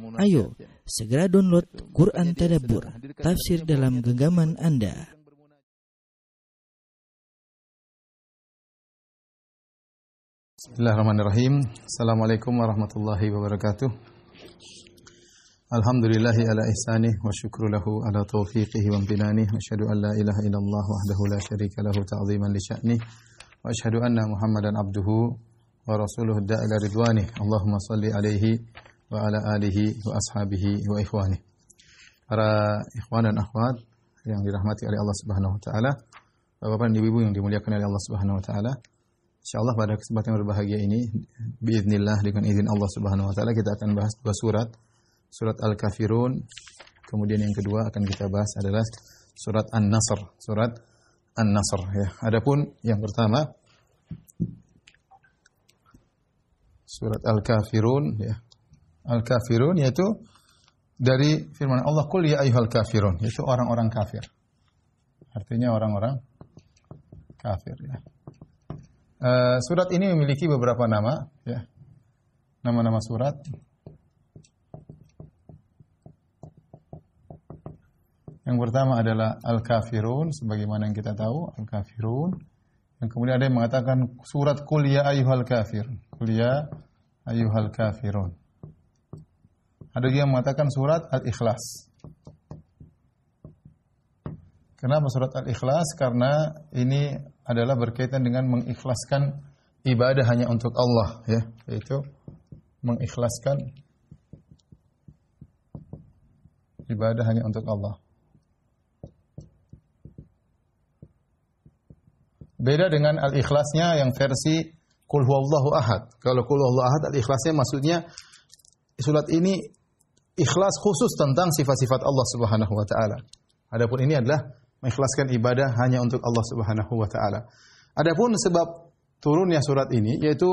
Ayo, segera download Quran Tadabbur, tafsir dalam genggaman Anda. Bismillahirrahmanirrahim. Assalamualaikum warahmatullahi wabarakatuh. Alhamdulillahi ala ihsanih wa syukru lahu ala taufiqihi wa amtinanih wa asyhadu an la ilaha illallah wahdahu la syarika lahu ta'ziman li sya'nih wa asyhadu anna Muhammadan abduhu wa rasuluhu da'ila ridwanih. Allahumma salli alaihi wa ala alihi wa ashabihi wa ikhwanih. Para ikhwan dan akhwat yang dirahmati oleh Allah Subhanahu wa taala, Bapak-bapak dan Ibu yang dimuliakan oleh Allah Subhanahu wa taala, Insyaallah pada kesempatan yang berbahagia ini biiznillah dengan izin Allah Subhanahu wa taala kita akan bahas dua surat. Surat Al-Kafirun. Kemudian yang kedua akan kita bahas adalah surat An-Nasr, surat An-Nasr ya. Adapun yang pertama surat Al-Kafirun ya. Al-Kafirun yaitu dari firman Allah Qul ya ayyuhal kafirun yaitu orang-orang kafir. Artinya orang-orang kafir ya. Uh, surat ini memiliki beberapa nama, ya. Nama-nama surat. Yang pertama adalah Al-Kafirun, sebagaimana yang kita tahu, Al-Kafirun. Yang kemudian ada yang mengatakan surat Qul ya ayyuhal kafir. Qul ya ayyuhal kafirun. Ada juga yang mengatakan surat Al-Ikhlas. Kenapa surat Al-Ikhlas? Karena ini adalah berkaitan dengan mengikhlaskan ibadah hanya untuk Allah ya yaitu mengikhlaskan ibadah hanya untuk Allah beda dengan al-ikhlasnya yang versi kul huwallahu ahad kalau kul huwallahu ahad al-ikhlasnya maksudnya surat ini ikhlas khusus tentang sifat-sifat Allah Subhanahu wa taala adapun ini adalah mengikhlaskan ibadah hanya untuk Allah Subhanahu wa taala. Adapun sebab turunnya surat ini yaitu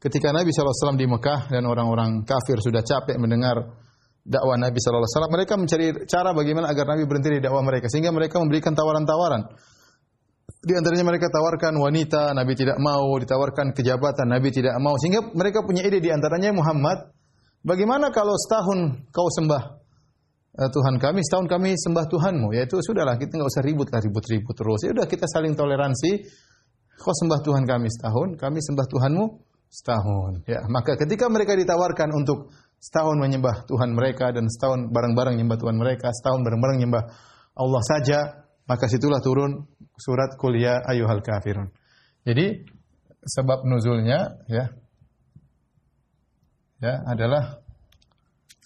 ketika Nabi SAW di Mekah dan orang-orang kafir sudah capek mendengar dakwah Nabi SAW, mereka mencari cara bagaimana agar Nabi berhenti di dakwah mereka sehingga mereka memberikan tawaran-tawaran. Di antaranya mereka tawarkan wanita, Nabi tidak mau, ditawarkan kejabatan, Nabi tidak mau. Sehingga mereka punya ide di antaranya Muhammad, bagaimana kalau setahun kau sembah Tuhan kami, setahun kami sembah Tuhanmu. Yaitu sudahlah, kita nggak usah ribut lah, ribut-ribut terus. Ya udah kita saling toleransi. Kau sembah Tuhan kami setahun, kami sembah Tuhanmu setahun. Ya, maka ketika mereka ditawarkan untuk setahun menyembah Tuhan mereka dan setahun bareng-bareng menyembah Tuhan mereka, setahun bareng-bareng menyembah Allah saja, maka situlah turun surat kuliah ayuhal kafirun. Jadi sebab nuzulnya ya ya adalah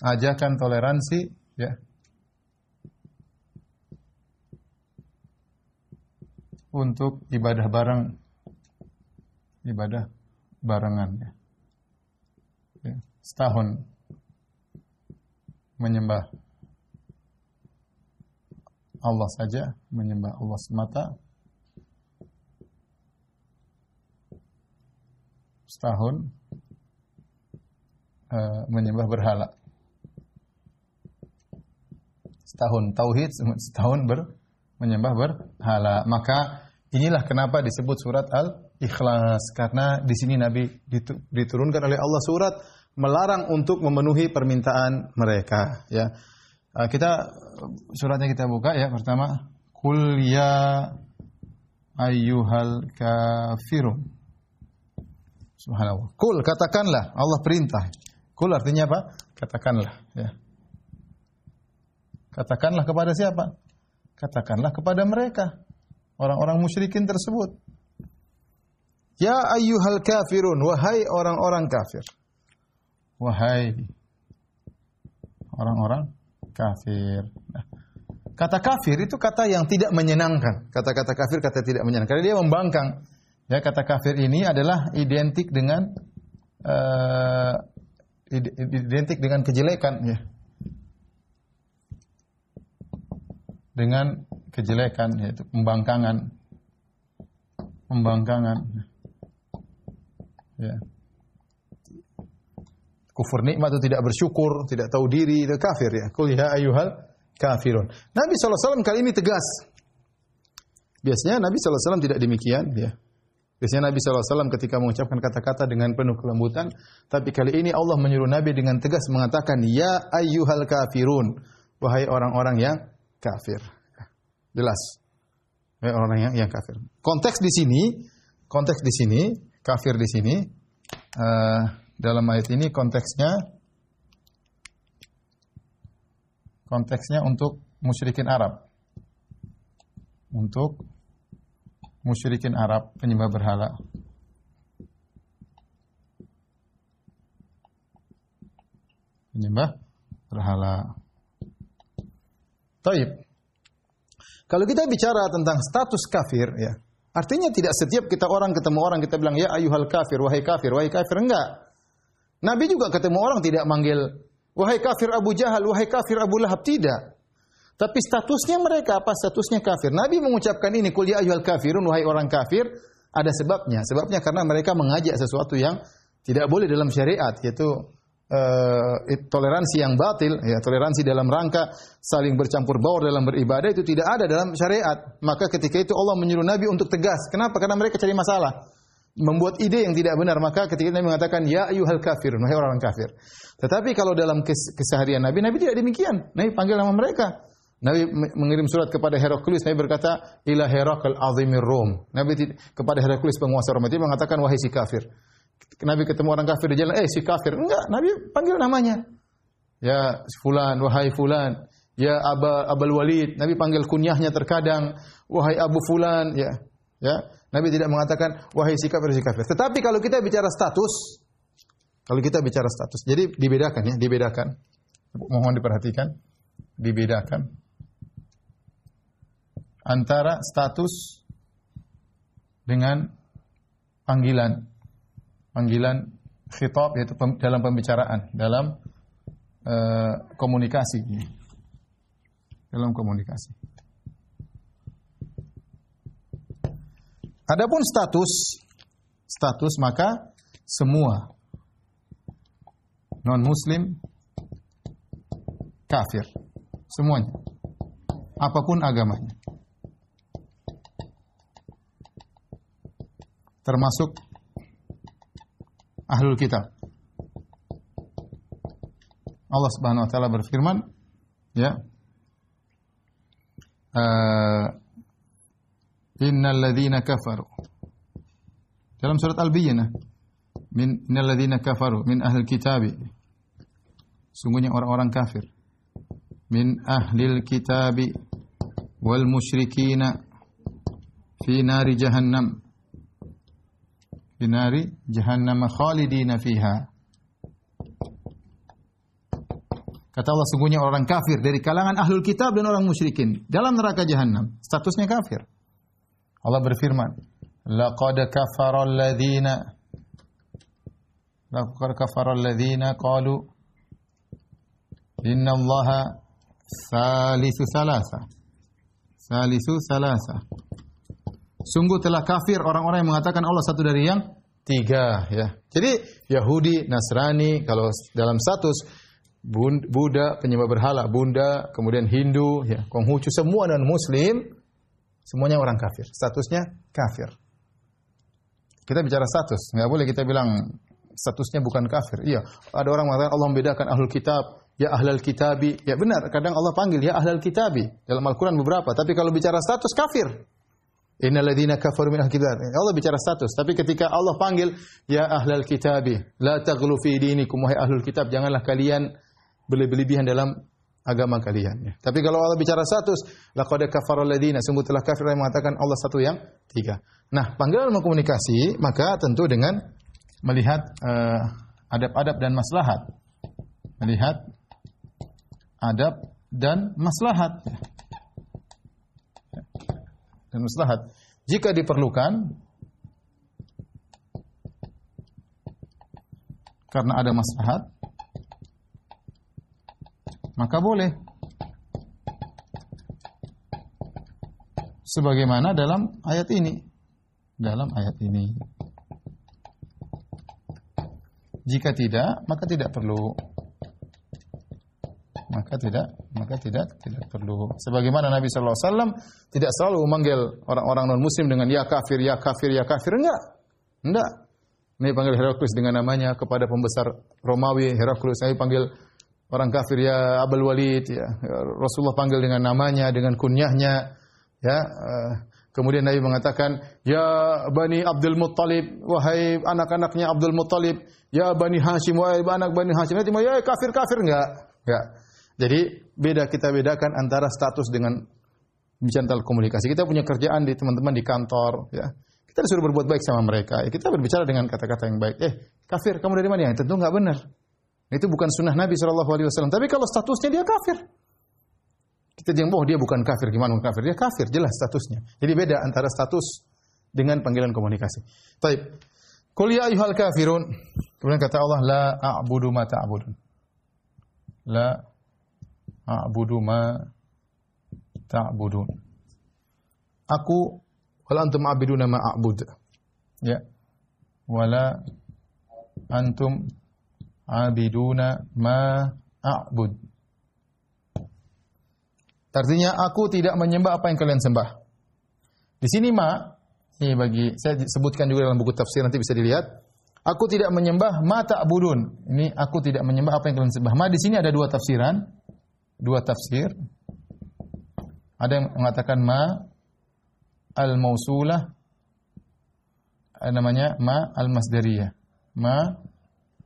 ajakan toleransi ya untuk ibadah bareng ibadah barengan ya. ya setahun menyembah Allah saja menyembah Allah semata setahun uh, menyembah berhala. Setahun tauhid setahun ber menyembah berhala. Maka inilah kenapa disebut surat al-ikhlas. Karena di sini Nabi diturunkan oleh Allah surat melarang untuk memenuhi permintaan mereka ya. Kita suratnya kita buka ya pertama. Kul ya ayyuhal kafirun. Subhanallah. Kul katakanlah. Allah perintah kul artinya apa katakanlah ya Katakanlah kepada siapa? Katakanlah kepada mereka. Orang-orang musyrikin tersebut. Ya ayyuhal kafirun. Wahai orang-orang kafir. Wahai orang-orang kafir. Nah, kata kafir itu kata yang tidak menyenangkan. Kata-kata kafir kata tidak menyenangkan. Karena dia membangkang. Ya, kata kafir ini adalah identik dengan uh, identik dengan kejelekan ya. dengan kejelekan yaitu pembangkangan. Pembangkangan ya. Kufur nikmat itu tidak bersyukur tidak tahu diri itu kafir ya. Kul ya ayyuhal kafirun. Nabi SAW kali ini tegas. Biasanya Nabi SAW tidak demikian ya Biasanya Nabi SAW ketika mengucapkan kata-kata dengan penuh kelembutan, tapi kali ini Allah menyuruh Nabi dengan tegas mengatakan, Ya ayyuhal kafirun, wahai orang-orang yang kafir. Jelas. Wahai orang yang, yang kafir. Konteks di sini, konteks di sini, kafir di sini, uh, dalam ayat ini konteksnya, konteksnya untuk musyrikin Arab. Untuk musyrikin Arab penyembah berhala. Penyembah berhala. Taib. Kalau kita bicara tentang status kafir ya, artinya tidak setiap kita orang ketemu orang kita bilang ya ayuhal kafir, wahai kafir, wahai kafir enggak. Nabi juga ketemu orang tidak manggil wahai kafir Abu Jahal, wahai kafir Abu Lahab tidak. Tapi statusnya mereka apa? Statusnya kafir. Nabi mengucapkan ini, kul ya ayyuhal kafirun, wahai orang kafir, ada sebabnya. Sebabnya karena mereka mengajak sesuatu yang tidak boleh dalam syariat, yaitu uh, toleransi yang batil, ya toleransi dalam rangka saling bercampur baur dalam beribadah itu tidak ada dalam syariat. Maka ketika itu Allah menyuruh Nabi untuk tegas. Kenapa? Karena mereka cari masalah. Membuat ide yang tidak benar. Maka ketika Nabi mengatakan, Ya ayuhal kafirun, wahai orang kafir. Tetapi kalau dalam keseharian Nabi, Nabi tidak demikian. Nabi panggil nama mereka. Nabi mengirim surat kepada Heraklius. Nabi berkata, "Ila Herakl azimir Rom." Nabi kepada Heraklius penguasa Rom itu mengatakan, "Wahai si kafir." Nabi ketemu orang kafir di jalan, "Eh, si kafir." Enggak, Nabi panggil namanya. Ya fulan, wahai fulan. Ya Aba Abul Walid. Nabi panggil kunyahnya terkadang, "Wahai Abu fulan." Ya. Ya. Nabi tidak mengatakan, "Wahai si kafir, si kafir." Tetapi kalau kita bicara status, kalau kita bicara status, jadi dibedakan ya, dibedakan. Mohon diperhatikan, dibedakan antara status dengan panggilan. Panggilan khitab yaitu dalam pembicaraan, dalam uh, komunikasi. Dalam komunikasi. Adapun status status maka semua non muslim kafir semuanya apa pun agamanya termasuk ahlul kitab. Allah Subhanahu wa taala berfirman, ya. Uh, innal ladzina kafaru. Dalam surat Al-Bayyinah, min innal ladzina kafaru min ahlil kitabi. Sungguhnya orang-orang kafir min ahlil kitabi wal musyrikina fi nari jahannam binari jahannam khalidina fiha. Kata Allah sungguhnya orang kafir dari kalangan ahlul kitab dan orang musyrikin dalam neraka jahanam. Statusnya kafir. Allah berfirman, "Laqad kafara alladziina laqad kafara alladziina qalu inna Allaha salisu salasa." Salisu salasa. Sungguh telah kafir orang-orang yang mengatakan Allah satu dari yang tiga ya. Jadi Yahudi, Nasrani kalau dalam status Buddha penyembah berhala, Bunda, kemudian Hindu, ya, Konghucu semua non muslim semuanya orang kafir. Statusnya kafir. Kita bicara status, nggak boleh kita bilang statusnya bukan kafir. Iya, ada orang mengatakan Allah membedakan ahlul kitab, ya ahlul kitabi. Ya benar, kadang Allah panggil ya ahlul kitabi dalam Al-Qur'an beberapa, tapi kalau bicara status kafir. Innalladzina kafaru min kitab. Allah bicara status, tapi ketika Allah panggil ya ahlal kitabi, la taghlu fi dinikum wahai ahlul kitab, janganlah kalian berlebihan dalam agama kalian. Ya. Tapi kalau Allah bicara status, laqad kafara alladziina, sungguh telah kafir yang mengatakan Allah satu yang tiga. Nah, panggilan komunikasi maka tentu dengan melihat adab-adab uh, dan maslahat. Melihat adab dan maslahat dan maslahat. Jika diperlukan karena ada maslahat maka boleh. Sebagaimana dalam ayat ini. Dalam ayat ini. Jika tidak maka tidak perlu maka tidak maka tidak tidak perlu. Sebagaimana Nabi sallallahu alaihi wasallam tidak selalu memanggil orang-orang non muslim dengan ya kafir ya kafir ya kafir enggak. Enggak. Nabi panggil Heraklius dengan namanya kepada pembesar Romawi Heraklius. Nabi panggil orang kafir ya Abul Walid ya. Rasulullah panggil dengan namanya, dengan kunyahnya ya. Uh, kemudian Nabi mengatakan, "Ya Bani Abdul Muttalib, wahai anak-anaknya Abdul Muttalib, ya Bani Hashim, wahai anak Bani Hashim." Nanti ya kafir-kafir enggak? Enggak. Jadi beda kita bedakan antara status dengan bicara komunikasi. Kita punya kerjaan di teman-teman di kantor ya. Kita disuruh berbuat baik sama mereka. Ya, kita berbicara dengan kata-kata yang baik. Eh, kafir, kamu dari mana? Ya, tentu nggak benar. Itu bukan sunnah Nabi Shallallahu Alaihi Wasallam. Tapi kalau statusnya dia kafir, kita bilang, oh dia bukan kafir, gimana kafir? Dia kafir, jelas statusnya. Jadi beda antara status dengan panggilan komunikasi. Taib. Qul ya ayyuhal kafirun. Kemudian kata Allah, la a'budu ma ta'budun. La a'budu ma ta'budun. Aku wala antum abiduna ma a'bud. Ya. Wala antum abiduna ma a'bud. Artinya aku tidak menyembah apa yang kalian sembah. Di sini ma ini bagi saya sebutkan juga dalam buku tafsir nanti bisa dilihat. Aku tidak menyembah ma ta'budun. Ini aku tidak menyembah apa yang kalian sembah. Ma di sini ada dua tafsiran. Dua tafsir. Ada yang mengatakan ma al-mausulah namanya ma al-masdariyah. Ma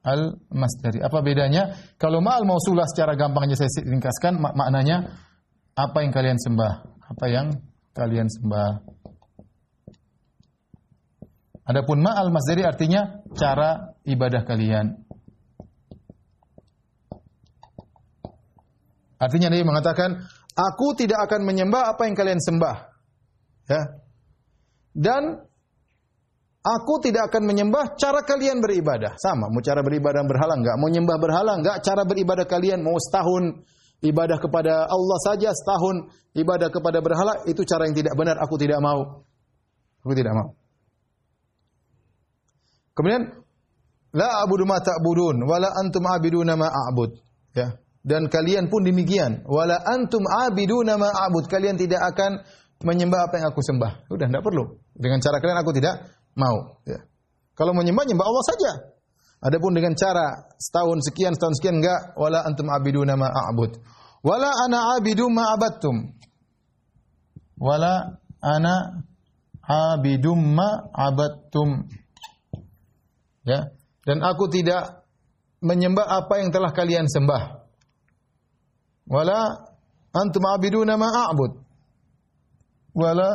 al-masdari. Apa bedanya? Kalau ma al-mausulah secara gampangnya saya ringkaskan mak maknanya apa yang kalian sembah? Apa yang kalian sembah? Adapun ma al-masdari artinya cara ibadah kalian. Artinya Nabi mengatakan, aku tidak akan menyembah apa yang kalian sembah. Ya. Dan aku tidak akan menyembah cara kalian beribadah. Sama, mau cara beribadah berhala enggak, mau nyembah berhala enggak, cara beribadah kalian mau setahun ibadah kepada Allah saja setahun ibadah kepada berhala itu cara yang tidak benar, aku tidak mau. Aku tidak mau. Kemudian la abudu ma ta'budun wala antum abiduna ma a'bud. Ya. Dan kalian pun demikian. Wala antum abiduna ma a'bud. Kalian tidak akan menyembah apa yang aku sembah. Udah tidak perlu. Dengan cara kalian aku tidak mau. Ya. Kalau menyembah, nyembah Allah saja. Adapun dengan cara setahun sekian, setahun sekian enggak. Wala antum abiduna ma a'bud. Wala ana abidu ma abattum. Wala ana abidum ma abattum. Ya. Dan aku tidak menyembah apa yang telah kalian sembah. Wala antum abiduna ma a'bud. Wala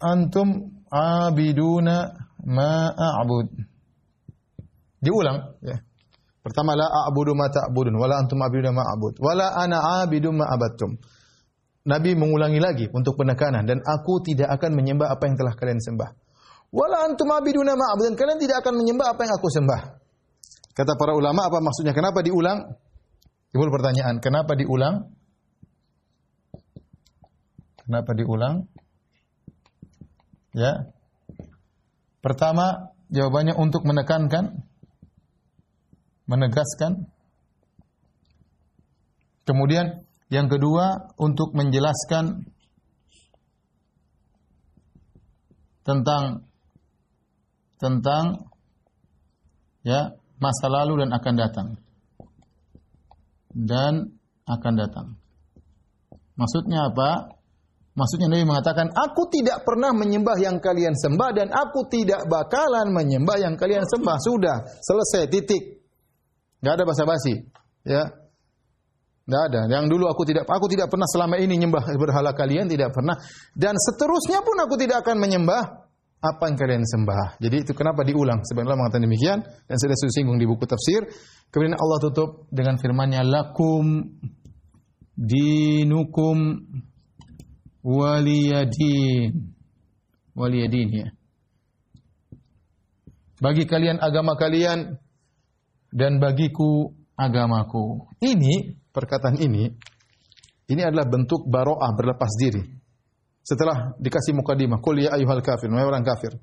antum abiduna ma a'bud. Diulang ya. Pertama la a'budu ma ta'budun wala antum abiduna ma a'bud. Wala ana abidu ma abattum. Nabi mengulangi lagi untuk penekanan dan aku tidak akan menyembah apa yang telah kalian sembah. Wala antum abiduna ma a'bud dan kalian tidak akan menyembah apa yang aku sembah. Kata para ulama apa maksudnya? Kenapa diulang? Timbul pertanyaan, kenapa diulang? Kenapa diulang? Ya. Pertama, jawabannya untuk menekankan, menegaskan. Kemudian yang kedua untuk menjelaskan tentang tentang ya masa lalu dan akan datang dan akan datang. Maksudnya apa? Maksudnya Nabi mengatakan, aku tidak pernah menyembah yang kalian sembah dan aku tidak bakalan menyembah yang kalian sembah. Sudah, selesai, titik. Gak ada basa-basi. Ya. Gak ada. Yang dulu aku tidak aku tidak pernah selama ini menyembah berhala kalian, tidak pernah. Dan seterusnya pun aku tidak akan menyembah apa yang kalian sembah. Jadi itu kenapa diulang? Sebenarnya mengatakan demikian dan sudah singgung di buku tafsir. Kemudian Allah tutup dengan firman-Nya lakum dinukum waliyadin. Waliyadin ya. Bagi kalian agama kalian dan bagiku agamaku. Ini perkataan ini ini adalah bentuk baroah berlepas diri. Setelah dikasih mukadimah, qul ya ayyuhal kafir, wahai orang kafir.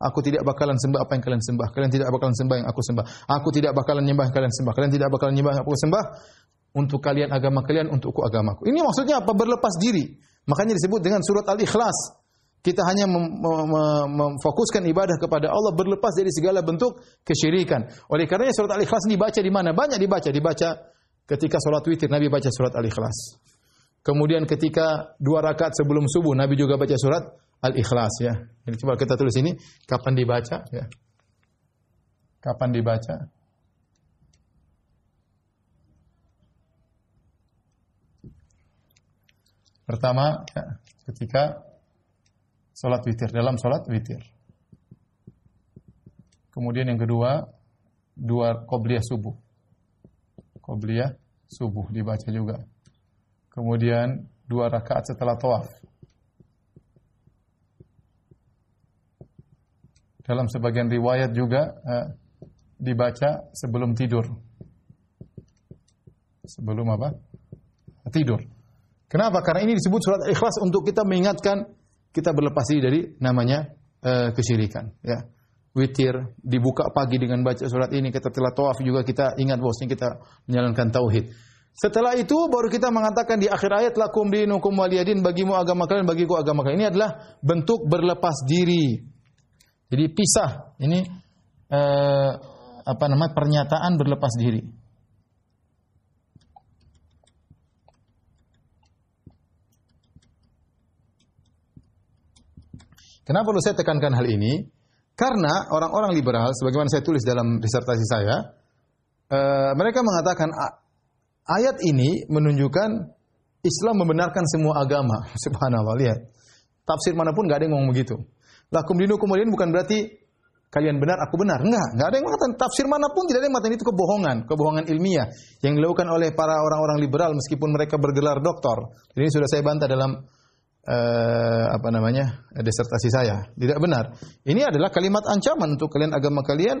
Aku tidak bakalan sembah apa yang kalian sembah. Kalian tidak bakalan sembah yang aku sembah. Aku tidak bakalan nyembah yang kalian sembah. Kalian tidak bakalan nyembah yang aku sembah. Untuk kalian agama kalian, untukku agamaku. Ini maksudnya apa? Berlepas diri. Makanya disebut dengan surat Al-Ikhlas. kita hanya mem- mem- memfokuskan ibadah kepada Allah berlepas dari segala bentuk kesyirikan. Oleh karenanya surat Al-Ikhlas dibaca di mana? Banyak dibaca, dibaca ketika sholat witir Nabi baca surat Al-Ikhlas. Kemudian ketika dua rakaat sebelum subuh Nabi juga baca surat Al-Ikhlas ya. Jadi coba kita tulis ini kapan dibaca ya. Kapan dibaca? Pertama ya, ketika Salat witir dalam salat witir. Kemudian yang kedua, dua qobliyah subuh. Qobliyah subuh dibaca juga. Kemudian dua rakaat setelah tawaf. Dalam sebagian riwayat juga eh, dibaca sebelum tidur. Sebelum apa? Tidur. Kenapa? Karena ini disebut surat ikhlas untuk kita mengingatkan kita berlepas diri dari namanya uh, kesyirikan ya witir dibuka pagi dengan baca surat ini kita telah tawaf juga kita ingat bosnya kita menjalankan tauhid setelah itu baru kita mengatakan di akhir ayat lakum dinukum waliyadin bagimu agama kalian bagiku agama kalian. Ini adalah bentuk berlepas diri. Jadi pisah. Ini uh, apa namanya pernyataan berlepas diri. Kenapa perlu saya tekankan hal ini? Karena orang-orang liberal, sebagaimana saya tulis dalam disertasi saya, uh, mereka mengatakan ayat ini menunjukkan Islam membenarkan semua agama. Subhanallah, lihat. Tafsir mana pun nggak ada yang ngomong begitu. Lakum dinu kemudian bukan berarti kalian benar, aku benar. Enggak, enggak ada yang mengatakan tafsir mana pun tidak ada yang mengatakan itu kebohongan, kebohongan ilmiah yang dilakukan oleh para orang-orang liberal meskipun mereka bergelar doktor. Ini sudah saya bantah dalam uh, apa namanya desertasi saya. Tidak benar. Ini adalah kalimat ancaman untuk kalian agama kalian.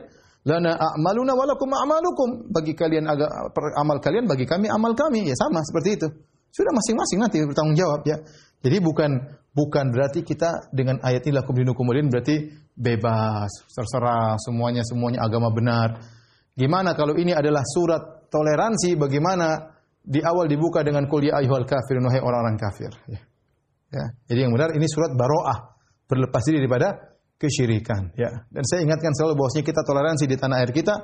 Lana a'maluna walakum a'malukum. Bagi kalian agama, amal kalian, bagi kami amal kami. Ya sama seperti itu. Sudah masing-masing nanti bertanggung jawab ya. Jadi bukan bukan berarti kita dengan ayat ini lakum dinukum kemudian berarti bebas, terserah semuanya semuanya agama benar. Gimana kalau ini adalah surat toleransi bagaimana di awal dibuka dengan kuliah ya ayyuhal kafirun wahai orang-orang kafir ya. Ya. Jadi yang benar ini surat baroah, berlepas diri daripada kesyirikan. Ya. Dan saya ingatkan selalu bahwasanya kita toleransi di tanah air kita,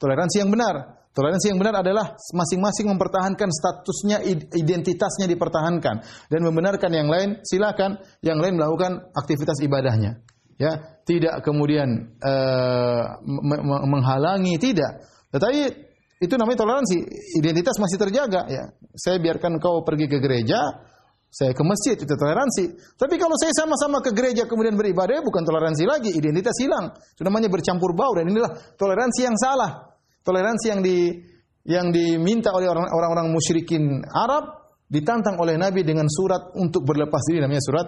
toleransi yang benar. Toleransi yang benar adalah masing-masing mempertahankan statusnya, identitasnya dipertahankan dan membenarkan yang lain silakan, yang lain melakukan aktivitas ibadahnya. Ya, tidak kemudian uh, menghalangi, tidak. Tetapi itu namanya toleransi, identitas masih terjaga ya. Saya biarkan kau pergi ke gereja, saya ke masjid itu toleransi. Tapi kalau saya sama-sama ke gereja kemudian beribadah bukan toleransi lagi, identitas hilang. Itu namanya bercampur bau dan inilah toleransi yang salah. Toleransi yang di yang diminta oleh orang-orang musyrikin Arab ditantang oleh Nabi dengan surat untuk berlepas diri namanya surat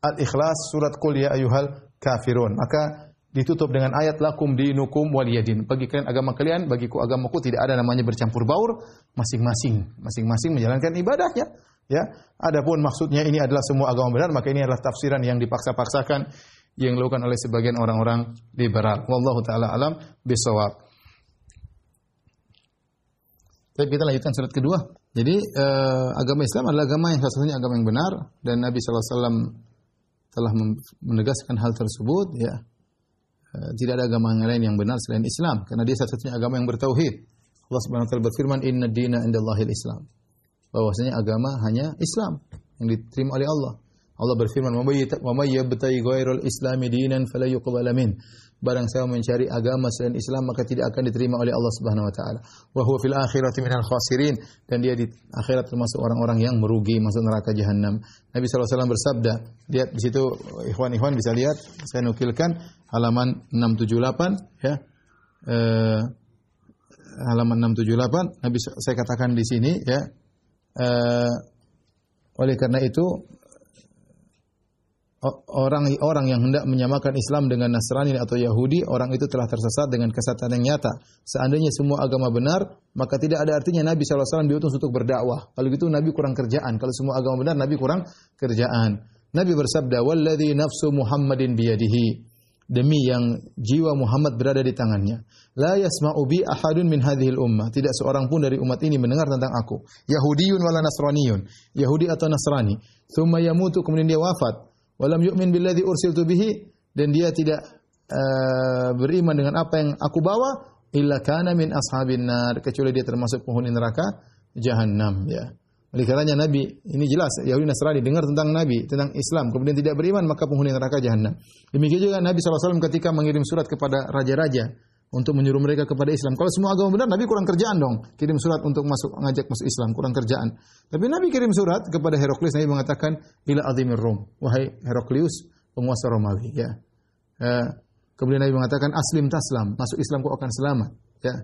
Al-Ikhlas, surat Qul ya ayyuhal kafirun. Maka ditutup dengan ayat lakum dinukum waliyadin. Bagi kalian agama kalian, bagiku agamaku tidak ada namanya bercampur baur, masing-masing masing-masing menjalankan ibadahnya. Ya, adapun maksudnya ini adalah semua agama benar, maka ini adalah tafsiran yang dipaksa-paksakan yang dilakukan oleh sebagian orang-orang liberal. Wallahu taala alam bisawab. Tapi kita lanjutkan surat kedua. Jadi eh, agama Islam adalah agama yang satu-satunya agama yang benar dan Nabi SAW telah menegaskan hal tersebut. Ya, eh, tidak ada agama yang lain yang benar selain Islam karena dia satu-satunya agama yang bertauhid. Allah Subhanahu wa taala berfirman, "Inna dina indallahil Islam." Bahwasanya agama hanya Islam yang diterima oleh Allah. Allah berfirman, "Wa may yabtaghi ghairal islami dinan fala yuqbal min." Barang saya mencari agama selain Islam maka tidak akan diterima oleh Allah Subhanahu wa taala. Wa huwa fil akhirati minal khasirin dan dia di akhirat termasuk orang-orang yang merugi masuk neraka jahanam. Nabi SAW bersabda, lihat di situ ikhwan-ikhwan bisa lihat saya nukilkan halaman 678 ya. Eh, halaman 678 Nabi saya katakan di sini ya Uh, oleh karena itu orang-orang yang hendak menyamakan Islam dengan Nasrani atau Yahudi, orang itu telah tersesat dengan kesatuan yang nyata. Seandainya semua agama benar, maka tidak ada artinya Nabi SAW diutus untuk berdakwah. Kalau gitu Nabi kurang kerjaan. Kalau semua agama benar, Nabi kurang kerjaan. Nabi bersabda, "Walladzi nafsu Muhammadin biyadihi." Demi yang jiwa Muhammad berada di tangannya. La yasma'u bi ahadun min hadhil ummah. Tidak seorang pun dari umat ini mendengar tentang aku. Yahudiyun wala Nasraniyun. Yahudi atau Nasrani. Thumma yamutu kemudian dia wafat. walam yu'min billadzi ursiltu bihi dan dia tidak uh, beriman dengan apa yang aku bawa illa kana min ashabin nar kecuali dia termasuk penghuni neraka jahanam ya. Oleh karenanya Nabi ini jelas Yahudi Nasrani dengar tentang Nabi, tentang Islam, kemudian tidak beriman maka penghuni neraka jahanam. Demikian juga Nabi SAW ketika mengirim surat kepada raja-raja untuk menyuruh mereka kepada Islam. Kalau semua agama benar, Nabi kurang kerjaan dong. Kirim surat untuk masuk ngajak masuk Islam, kurang kerjaan. Tapi Nabi kirim surat kepada Heraklius, Nabi mengatakan, "Ila azimir Rom." Wahai Heraklius, penguasa Romawi, ya. Uh, kemudian Nabi mengatakan, "Aslim taslam." Masuk Islam kau akan selamat, ya.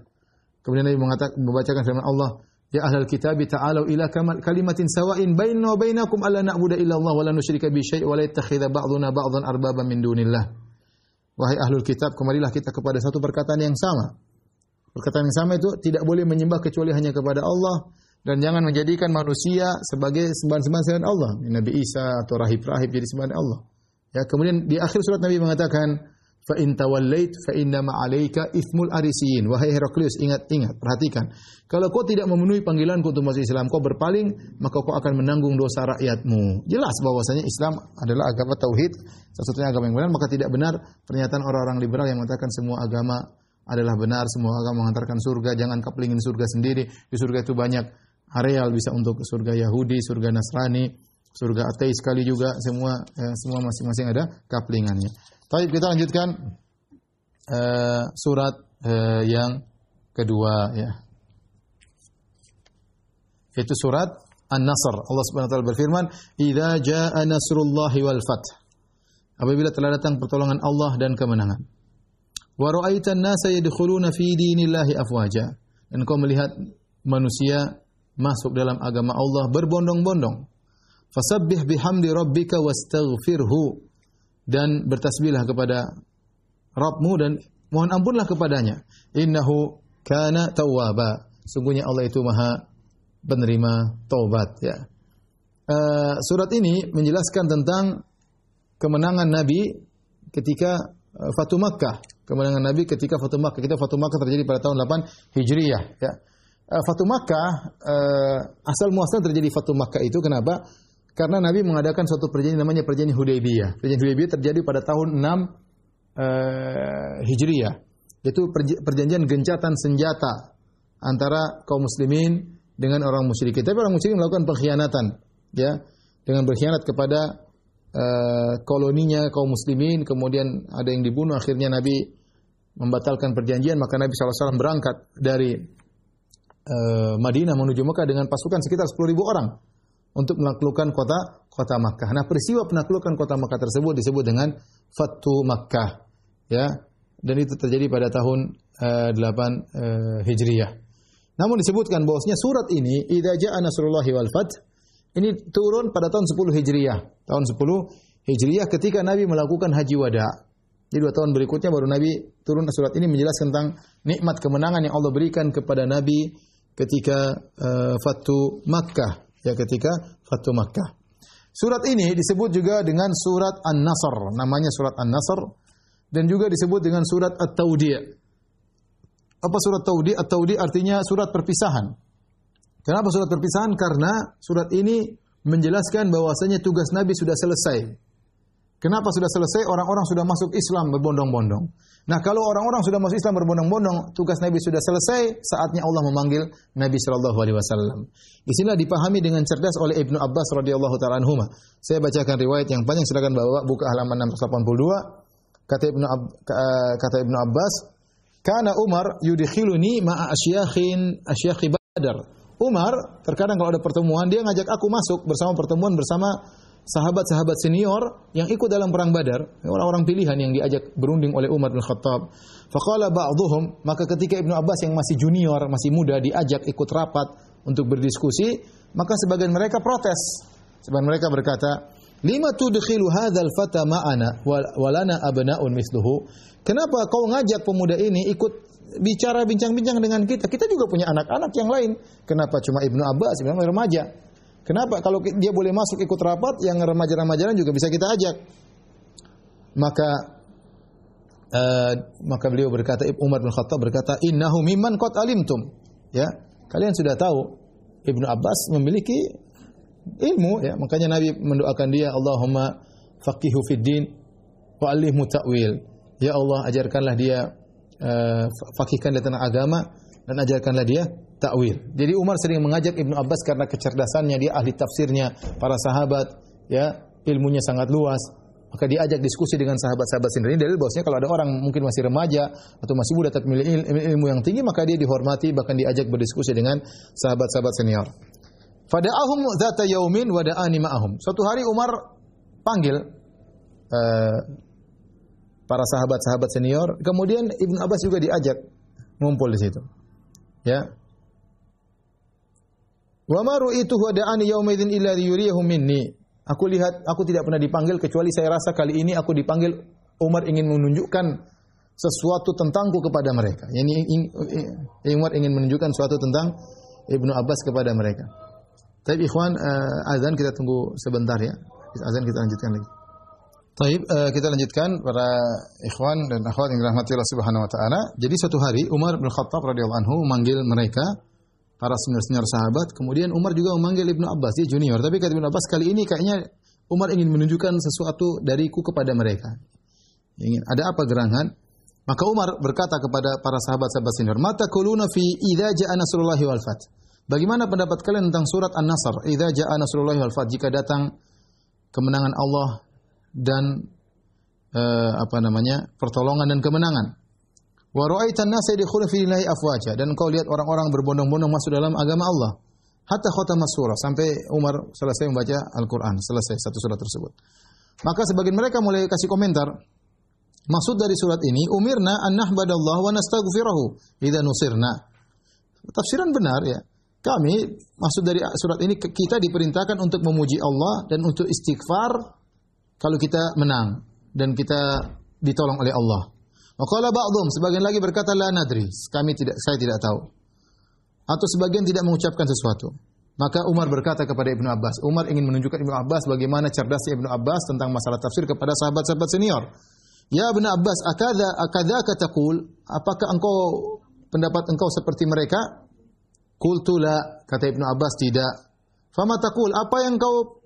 Kemudian Nabi mengatakan membacakan firman Allah, Ya ahlal kitab ta'alu ila kalimatin sawa'in bainana wa bainakum alla na'budu illa Allah wa la nusyrika bi syai' wa la yattakhidha ba'duna ba'dhan arbaba min dunillah. Wahai ahlul kitab, kemarilah kita kepada satu perkataan yang sama. Perkataan yang sama itu tidak boleh menyembah kecuali hanya kepada Allah dan jangan menjadikan manusia sebagai sembahan-sembahan selain Allah. Nabi Isa atau rahib-rahib jadi sembahan Allah. Ya, kemudian di akhir surat Nabi mengatakan, Fa in tawallait fa inna ma'alaika ithmul arisiyin. Wahai Heraklius, ingat-ingat, perhatikan. Kalau kau tidak memenuhi panggilanku untuk masuk Islam, kau berpaling, maka kau akan menanggung dosa rakyatmu. Jelas bahwasanya Islam adalah agama tauhid, satu-satunya agama yang benar, maka tidak benar pernyataan orang-orang liberal yang mengatakan semua agama adalah benar, semua agama mengantarkan surga, jangan kaplingin surga sendiri. Di surga itu banyak areal bisa untuk surga Yahudi, surga Nasrani, surga ateis sekali juga, semua eh, semua masing-masing ada kaplingannya. Baik, kita lanjutkan uh, surat uh, yang kedua ya. Itu surat An-Nasr. Allah Subhanahu wa taala berfirman, "Idza jaa nasrullahi wal fath." Apabila telah datang pertolongan Allah dan kemenangan. Wa ra'aitan nasa yadkhuluna fi dinillahi afwaja. Dan kau melihat manusia masuk dalam agama Allah berbondong-bondong. Fasabbih bihamdi rabbika wastaghfirhu dan bertasbihlah kepada Rabbmu dan mohon ampunlah kepadanya. Innahu kana tawwaba. Sungguhnya Allah itu Maha penerima taubat ya. Uh, surat ini menjelaskan tentang kemenangan Nabi ketika uh, Fatu Makkah. Kemenangan Nabi ketika Fatu Makkah. Kita Fatu Makkah terjadi pada tahun 8 Hijriyah ya. Uh, Fatu Makkah uh, asal muasal terjadi Fatu Makkah itu kenapa? Karena Nabi mengadakan suatu perjanjian namanya perjanjian Hudaybiyah. Perjanjian Hudaybiyah terjadi pada tahun 6 uh, eh, Hijriyah. Yaitu perjanjian gencatan senjata antara kaum muslimin dengan orang musyrik. Tapi orang musyrik melakukan pengkhianatan, ya, dengan berkhianat kepada uh, koloninya kaum muslimin, kemudian ada yang dibunuh, akhirnya Nabi membatalkan perjanjian, maka Nabi SAW berangkat dari uh, Madinah menuju Mekah dengan pasukan sekitar 10.000 orang untuk menaklukkan kota kota Makkah. Nah, peristiwa penaklukan kota Makkah tersebut disebut dengan Fatu Makkah. Ya. Dan itu terjadi pada tahun uh, 8 uh, Hijriyah. Namun disebutkan bahwasanya surat ini idza jaa nasrullahi wal fath ini turun pada tahun 10 Hijriyah. Tahun 10 Hijriyah ketika Nabi melakukan haji wada. Jadi dua tahun berikutnya baru Nabi turun surat ini menjelaskan tentang nikmat kemenangan yang Allah berikan kepada Nabi ketika uh, Fatu Makkah ya ketika Fatu Makkah. Surat ini disebut juga dengan surat An-Nasr, namanya surat An-Nasr dan juga disebut dengan surat At-Taudi'. Apa surat Taudi'? At-Taudi' artinya surat perpisahan. Kenapa surat perpisahan? Karena surat ini menjelaskan bahwasanya tugas Nabi sudah selesai. Kenapa sudah selesai? Orang-orang sudah masuk Islam berbondong-bondong. Nah, kalau orang-orang sudah masuk Islam berbondong-bondong, tugas Nabi sudah selesai, saatnya Allah memanggil Nabi Shallallahu alaihi wasallam. Di sinilah dipahami dengan cerdas oleh Ibnu Abbas radhiyallahu taala. Saya bacakan riwayat yang panjang silakan Bapak buka halaman 682. Kata Ibnu Ab, kata Ibnu Abbas, "Kana Umar yudkhiluni ma'a asyakhin asyakhi Badar." Umar terkadang kalau ada pertemuan dia ngajak aku masuk bersama pertemuan bersama sahabat-sahabat senior yang ikut dalam perang Badar, orang-orang pilihan yang diajak berunding oleh Umar bin Khattab. Faqala ba'dhum, maka ketika Ibnu Abbas yang masih junior, masih muda diajak ikut rapat untuk berdiskusi, maka sebagian mereka protes. Sebagian mereka berkata, "Lima tudkhilu hadzal fata ma'ana walana abna'un misluhu?" Kenapa kau ngajak pemuda ini ikut bicara bincang-bincang dengan kita? Kita juga punya anak-anak yang lain. Kenapa cuma Ibnu Abbas, Ibnu remaja? Kenapa? Kalau dia boleh masuk ikut rapat, yang remaja-remaja juga bisa kita ajak. Maka uh, maka beliau berkata, Umar bin Khattab berkata, Innahu mimman qad alimtum. Ya, kalian sudah tahu Ibnu Abbas memiliki ilmu ya, makanya Nabi mendoakan dia Allahumma faqihu fid din wa ta'wil. Ya Allah, ajarkanlah dia uh, fakihkan dia tentang agama dan ajarkanlah dia ta'wil. Jadi Umar sering mengajak Ibnu Abbas karena kecerdasannya, dia ahli tafsirnya, para sahabat, ya, ilmunya sangat luas. Maka diajak diskusi dengan sahabat-sahabat sendiri. Dalil bahwasanya kalau ada orang mungkin masih remaja atau masih muda tapi memiliki ilmu yang tinggi, maka dia dihormati bahkan diajak berdiskusi dengan sahabat-sahabat senior. Fada'ahum dzata yaumin wa da'ani ma'ahum. Suatu hari Umar panggil uh, para sahabat-sahabat senior, kemudian Ibnu Abbas juga diajak ngumpul di situ. Ya. Wa ma ru'ituhu da'ani yaumidzin illa yuriyahum minni. Aku lihat aku tidak pernah dipanggil kecuali saya rasa kali ini aku dipanggil Umar ingin menunjukkan sesuatu tentangku kepada mereka. Yani Umar ingin menunjukkan sesuatu tentang Ibnu Abbas kepada mereka. Tapi ikhwan uh, azan kita tunggu sebentar ya. Azan kita lanjutkan lagi. Taib, uh, kita lanjutkan para ikhwan dan akhwat yang dirahmati Allah Subhanahu wa taala. Jadi suatu hari Umar bin Khattab radhiyallahu anhu memanggil mereka para senior-senior sahabat. Kemudian Umar juga memanggil Ibnu Abbas, dia junior. Tapi kata Ibnu Abbas kali ini kayaknya Umar ingin menunjukkan sesuatu dariku kepada mereka. Ingin ada apa gerangan? Maka Umar berkata kepada para sahabat-sahabat senior, "Mata kuluna fi idza ja'a nasrullahi wal fath." Bagaimana pendapat kalian tentang surat An-Nasr? Idza ja'a nasrullahi wal fath, jika datang kemenangan Allah dan uh, apa namanya? pertolongan dan kemenangan. Wa ra'aitan nasa yadkhuluna fi dinillahi afwaja dan kau lihat orang-orang berbondong-bondong masuk dalam agama Allah. Hatta khatama surah sampai Umar selesai membaca Al-Qur'an, selesai satu surat tersebut. Maka sebagian mereka mulai kasih komentar. Maksud dari surat ini, umirna an nahbadallah wa nastaghfirahu idza nusirna. Tafsiran benar ya. Kami maksud dari surat ini kita diperintahkan untuk memuji Allah dan untuk istighfar kalau kita menang dan kita ditolong oleh Allah. Waqala ba'dhum, sebagian lagi berkata la nadri, kami tidak saya tidak tahu. Atau sebagian tidak mengucapkan sesuatu. Maka Umar berkata kepada Ibnu Abbas, Umar ingin menunjukkan Ibnu Abbas bagaimana cerdasnya Ibnu Abbas tentang masalah tafsir kepada sahabat-sahabat senior. Ya Ibnu Abbas, akadha akadzaka taqul? Apakah engkau pendapat engkau seperti mereka? Qultu la, kata Ibnu Abbas tidak. Fama taqul? Apa yang kau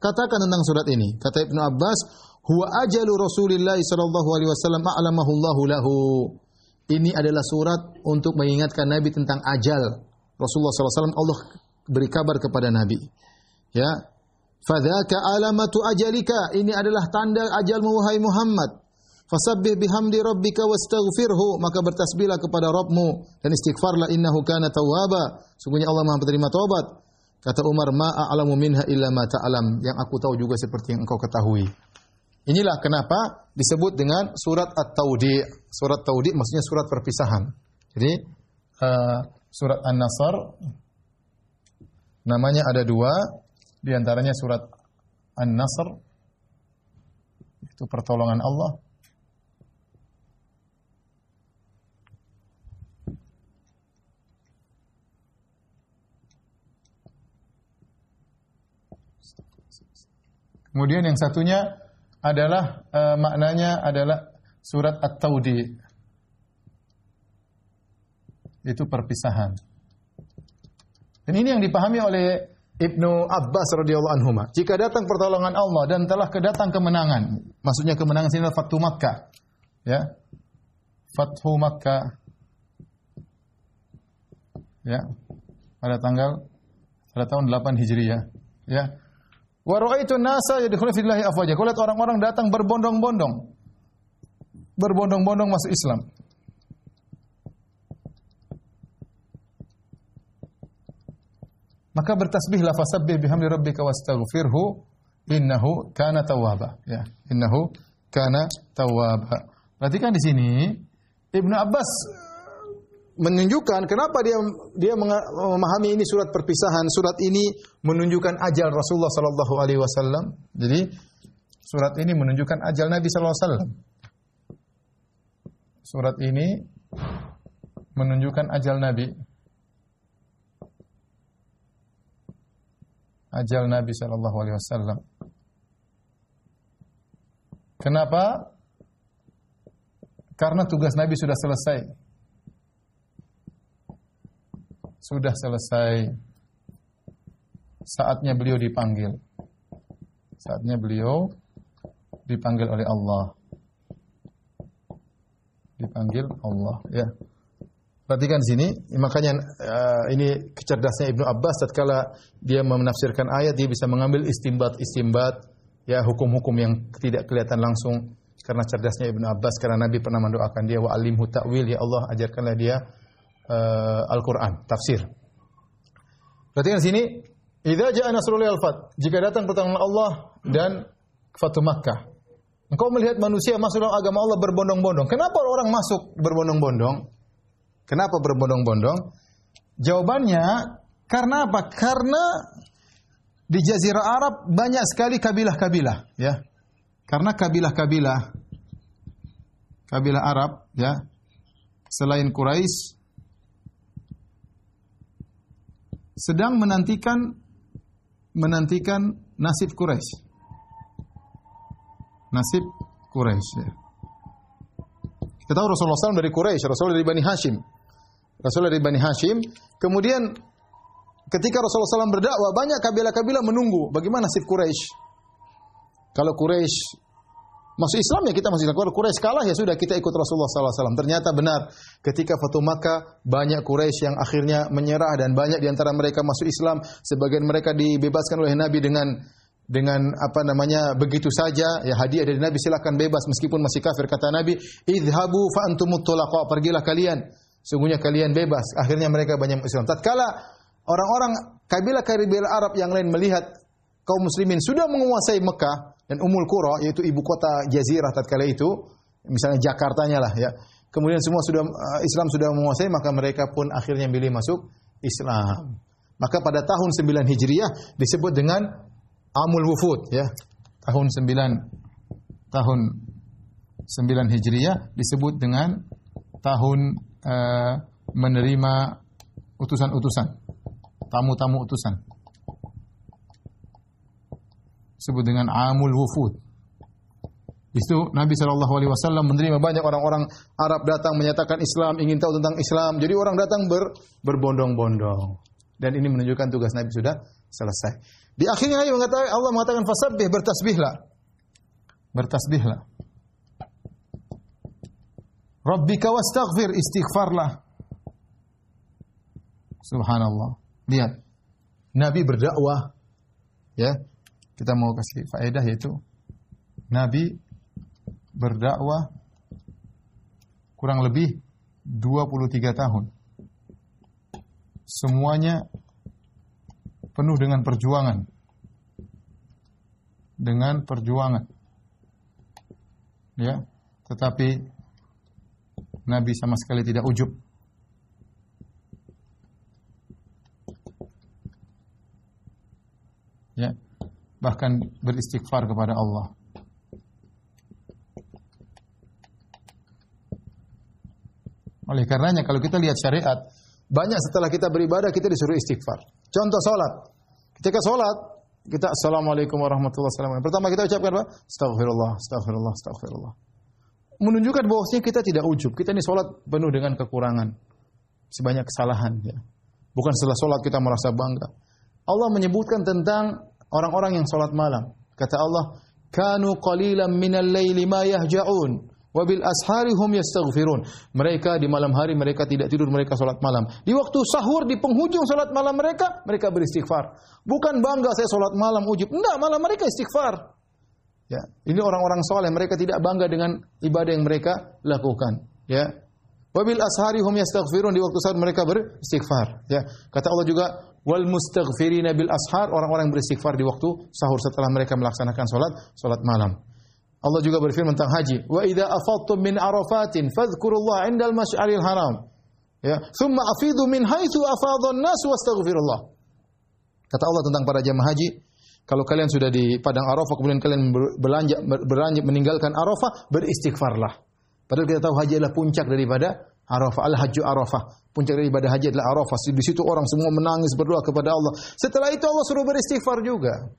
katakan tentang surat ini? Kata Ibnu Abbas, huwa ajalu Rasulillah sallallahu alaihi wasallam a'lamahu Allahu lahu. Ini adalah surat untuk mengingatkan Nabi tentang ajal. Rasulullah SAW Allah beri kabar kepada Nabi. Ya. Fadzaka alamatu ajalika. Ini adalah tanda ajalmu wahai Muhammad. Fasabbih bihamdi rabbika wastaghfirhu. Maka bertasbihlah kepada Rabbmu dan istighfarlah innahu kana tawwaba. Sungguhnya Allah Maha penerima taubat. Kata Umar, "Ma a'lamu minha illa ma ta'lam." Yang aku tahu juga seperti yang engkau ketahui. Inilah kenapa disebut dengan surat At-Taudi. Surat Taudi maksudnya surat perpisahan. Jadi uh, surat An-Nasr namanya ada dua, di antaranya surat An-Nasr itu pertolongan Allah. Kemudian yang satunya adalah uh, maknanya adalah surat At-Taudi. Itu perpisahan. Dan ini yang dipahami oleh Ibnu Abbas radhiyallahu anhu. Jika datang pertolongan Allah dan telah kedatang kemenangan, maksudnya kemenangan sini adalah Fathu Makkah. Ya. Fathu Makkah. Ya. Pada tanggal pada tahun 8 Hijriah. Ya. Wa ra'aitu nasa yadkhuluna fillahi afwaja. Kau lihat orang-orang datang berbondong-bondong. Berbondong-bondong masuk Islam. Maka bertasbihlah fasabbih bihamdi rabbika wastaghfirhu innahu kana tawwaba. Ya, innahu kana tawwaba. Perhatikan di sini Ibnu Abbas menunjukkan kenapa dia dia memahami ini surat perpisahan. Surat ini menunjukkan ajal Rasulullah sallallahu alaihi wasallam. Jadi surat ini menunjukkan ajal Nabi sallallahu alaihi wasallam. Surat ini menunjukkan ajal Nabi. Ajal Nabi sallallahu alaihi wasallam. Kenapa? Karena tugas Nabi sudah selesai sudah selesai. Saatnya beliau dipanggil. Saatnya beliau dipanggil oleh Allah. Dipanggil Allah, ya. Perhatikan sini, makanya uh, ini kecerdasnya Ibnu Abbas tatkala dia menafsirkan ayat dia bisa mengambil istimbat-istimbat ya hukum-hukum yang tidak kelihatan langsung karena cerdasnya Ibnu Abbas karena Nabi pernah mendoakan dia wa alimhu ta'wil ya Allah ajarkanlah dia uh, Al-Qur'an, tafsir. Perhatikan sini, idza ja'a nasrullahi al-fath, jika datang pertolongan Allah dan Fatu Makkah. Engkau melihat manusia masuk dalam agama Allah berbondong-bondong. Kenapa orang masuk berbondong-bondong? Kenapa berbondong-bondong? Jawabannya karena apa? Karena di Jazirah Arab banyak sekali kabilah-kabilah, ya. Karena kabilah-kabilah kabilah Arab, ya, selain Quraisy sedang menantikan menantikan nasib Quraisy. Nasib Quraisy. Ya. Kita tahu Rasulullah SAW dari Quraisy, Rasulullah dari Bani Hashim. Rasul dari Bani Hashim. Kemudian ketika Rasulullah SAW berdakwah, banyak kabilah-kabilah menunggu bagaimana nasib Quraisy. Kalau Quraisy masuk Islam ya kita masuk Islam. Kalau Quraisy kalah ya sudah kita ikut Rasulullah SAW. Ternyata benar ketika Fatu Makkah banyak Quraisy yang akhirnya menyerah dan banyak di antara mereka masuk Islam. Sebagian mereka dibebaskan oleh Nabi dengan dengan apa namanya begitu saja ya hadiah dari Nabi silakan bebas meskipun masih kafir kata Nabi idhabu fa antumut pergilah kalian Sungguhnya kalian bebas. Akhirnya mereka banyak Islam. Tatkala orang-orang kabilah-kabilah Arab yang lain melihat kaum muslimin sudah menguasai Mekah dan Umul Qura yaitu ibu kota Jazirah tatkala itu, misalnya Jakartanya lah ya. Kemudian semua sudah uh, Islam sudah menguasai maka mereka pun akhirnya pilih masuk Islam. Maka pada tahun 9 Hijriah disebut dengan Amul Wufud ya. Tahun 9 tahun 9 Hijriah disebut dengan tahun uh, menerima utusan-utusan, tamu-tamu utusan. Sebut dengan amul wufud. Itu Nabi Wasallam menerima banyak orang-orang Arab datang menyatakan Islam, ingin tahu tentang Islam. Jadi orang datang ber, berbondong-bondong. Dan ini menunjukkan tugas Nabi sudah selesai. Di akhirnya Allah mengatakan fasabbih bertasbihlah. Bertasbihlah. Rabbika wastaghfir, istighfarlah. Subhanallah. Lihat. Nabi berdakwah ya. Kita mau kasih faedah yaitu Nabi berdakwah kurang lebih 23 tahun. Semuanya penuh dengan perjuangan. Dengan perjuangan. Ya, tetapi Nabi sama sekali tidak ujub. Ya, bahkan beristighfar kepada Allah. Oleh karenanya kalau kita lihat syariat, banyak setelah kita beribadah kita disuruh istighfar. Contoh salat. Ketika salat, kita assalamualaikum warahmatullahi wabarakatuh. Pertama kita ucapkan apa? Astagfirullah, astagfirullah, astagfirullah menunjukkan bahwasanya kita tidak ujub. Kita ini sholat penuh dengan kekurangan. Sebanyak kesalahan. Ya. Bukan setelah sholat kita merasa bangga. Allah menyebutkan tentang orang-orang yang sholat malam. Kata Allah, Kanu qalilan minal layli ma yahja'un. Wabil ashari hum yastaghfirun. Mereka di malam hari mereka tidak tidur, mereka salat malam. Di waktu sahur di penghujung salat malam mereka, mereka beristighfar. Bukan bangga saya salat malam ujub. Enggak, malam mereka istighfar. Ya, ini orang-orang soleh, mereka tidak bangga dengan ibadah yang mereka lakukan. Ya, wabil ashari hum yastaghfirun di waktu saat mereka beristighfar. Ya, kata Allah juga wal mustaghfirina bil ashar orang-orang beristighfar di waktu sahur setelah mereka melaksanakan salat salat malam. Allah juga berfirman tentang haji, wa idza afadtum min arafatin fadhkurullah 'indal masy'aril haram. Ya, thumma afidu min haitsu afadha an-nas wastaghfirullah. Kata Allah tentang para jamaah haji, kalau kalian sudah di padang Arafah kemudian kalian beranjak beranjak meninggalkan Arafah, beristighfarlah. Padahal kita tahu haji adalah puncak daripada Arafah, al-hajju Arafah. Puncak daripada haji adalah Arafah. Di situ orang semua menangis berdoa kepada Allah. Setelah itu Allah suruh beristighfar juga.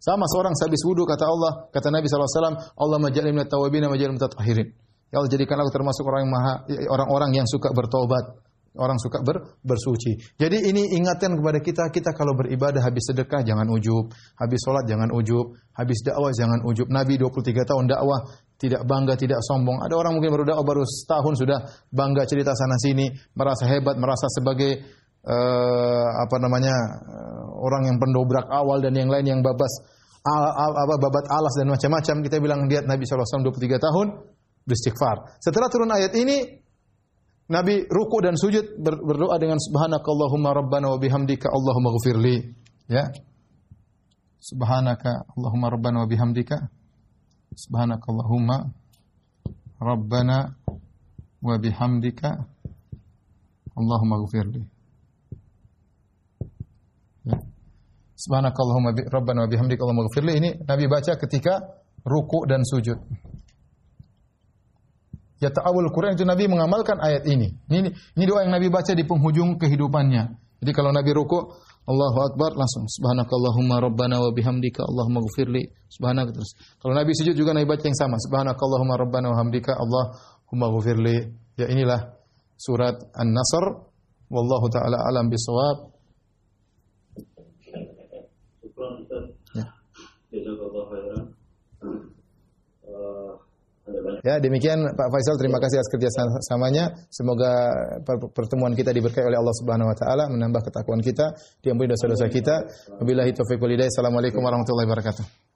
Sama seorang sehabis wudu kata Allah, kata Nabi SAW, Allah majalin minat tawabina majalin minat tahirin. Ya Allah jadikan aku termasuk orang yang maha orang-orang yang suka bertobat orang suka ber, bersuci. Jadi ini ingatkan kepada kita, kita kalau beribadah habis sedekah jangan ujub, habis sholat jangan ujub, habis dakwah jangan ujub. Nabi 23 tahun dakwah tidak bangga, tidak sombong. Ada orang mungkin baru dakwah baru setahun sudah bangga cerita sana sini, merasa hebat, merasa sebagai uh, apa namanya uh, orang yang pendobrak awal dan yang lain yang babas al, al, apa babat alas dan macam-macam. Kita bilang lihat Nabi SAW 23 tahun beristighfar. Setelah turun ayat ini Nabi ruku dan sujud berdoa dengan subhanakallahumma rabbana wa bihamdika Allahumma ghafirli. Ya. Subhanaka Allahumma rabbana wa bihamdika. Subhanakallahumma rabbana wa bihamdika Allahumma ghafirli. Ya. Subhanakallahumma rabbana wa bihamdika Allahumma ghafirli ini Nabi baca ketika ruku dan sujud ya ta'awul Quran itu Nabi mengamalkan ayat ini. Ini ini doa yang Nabi baca di penghujung kehidupannya. Jadi kalau Nabi ruku Allahu Akbar langsung subhanakallahumma rabbana wa bihamdika Allahumma ghfirli subhanak terus. Kalau Nabi sujud juga Nabi baca yang sama subhanakallahumma rabbana wa hamdika Allahumma ghfirli. Ya inilah surat An-Nasr wallahu taala alam bisawab. Ya. Ya, demikian Pak Faisal terima kasih atas kerjasamanya. Semoga pertemuan kita diberkahi oleh Allah Subhanahu wa taala, menambah ketakwaan kita, diampuni dosa-dosa kita. Wabillahi taufiq wal. Assalamualaikum warahmatullahi wabarakatuh.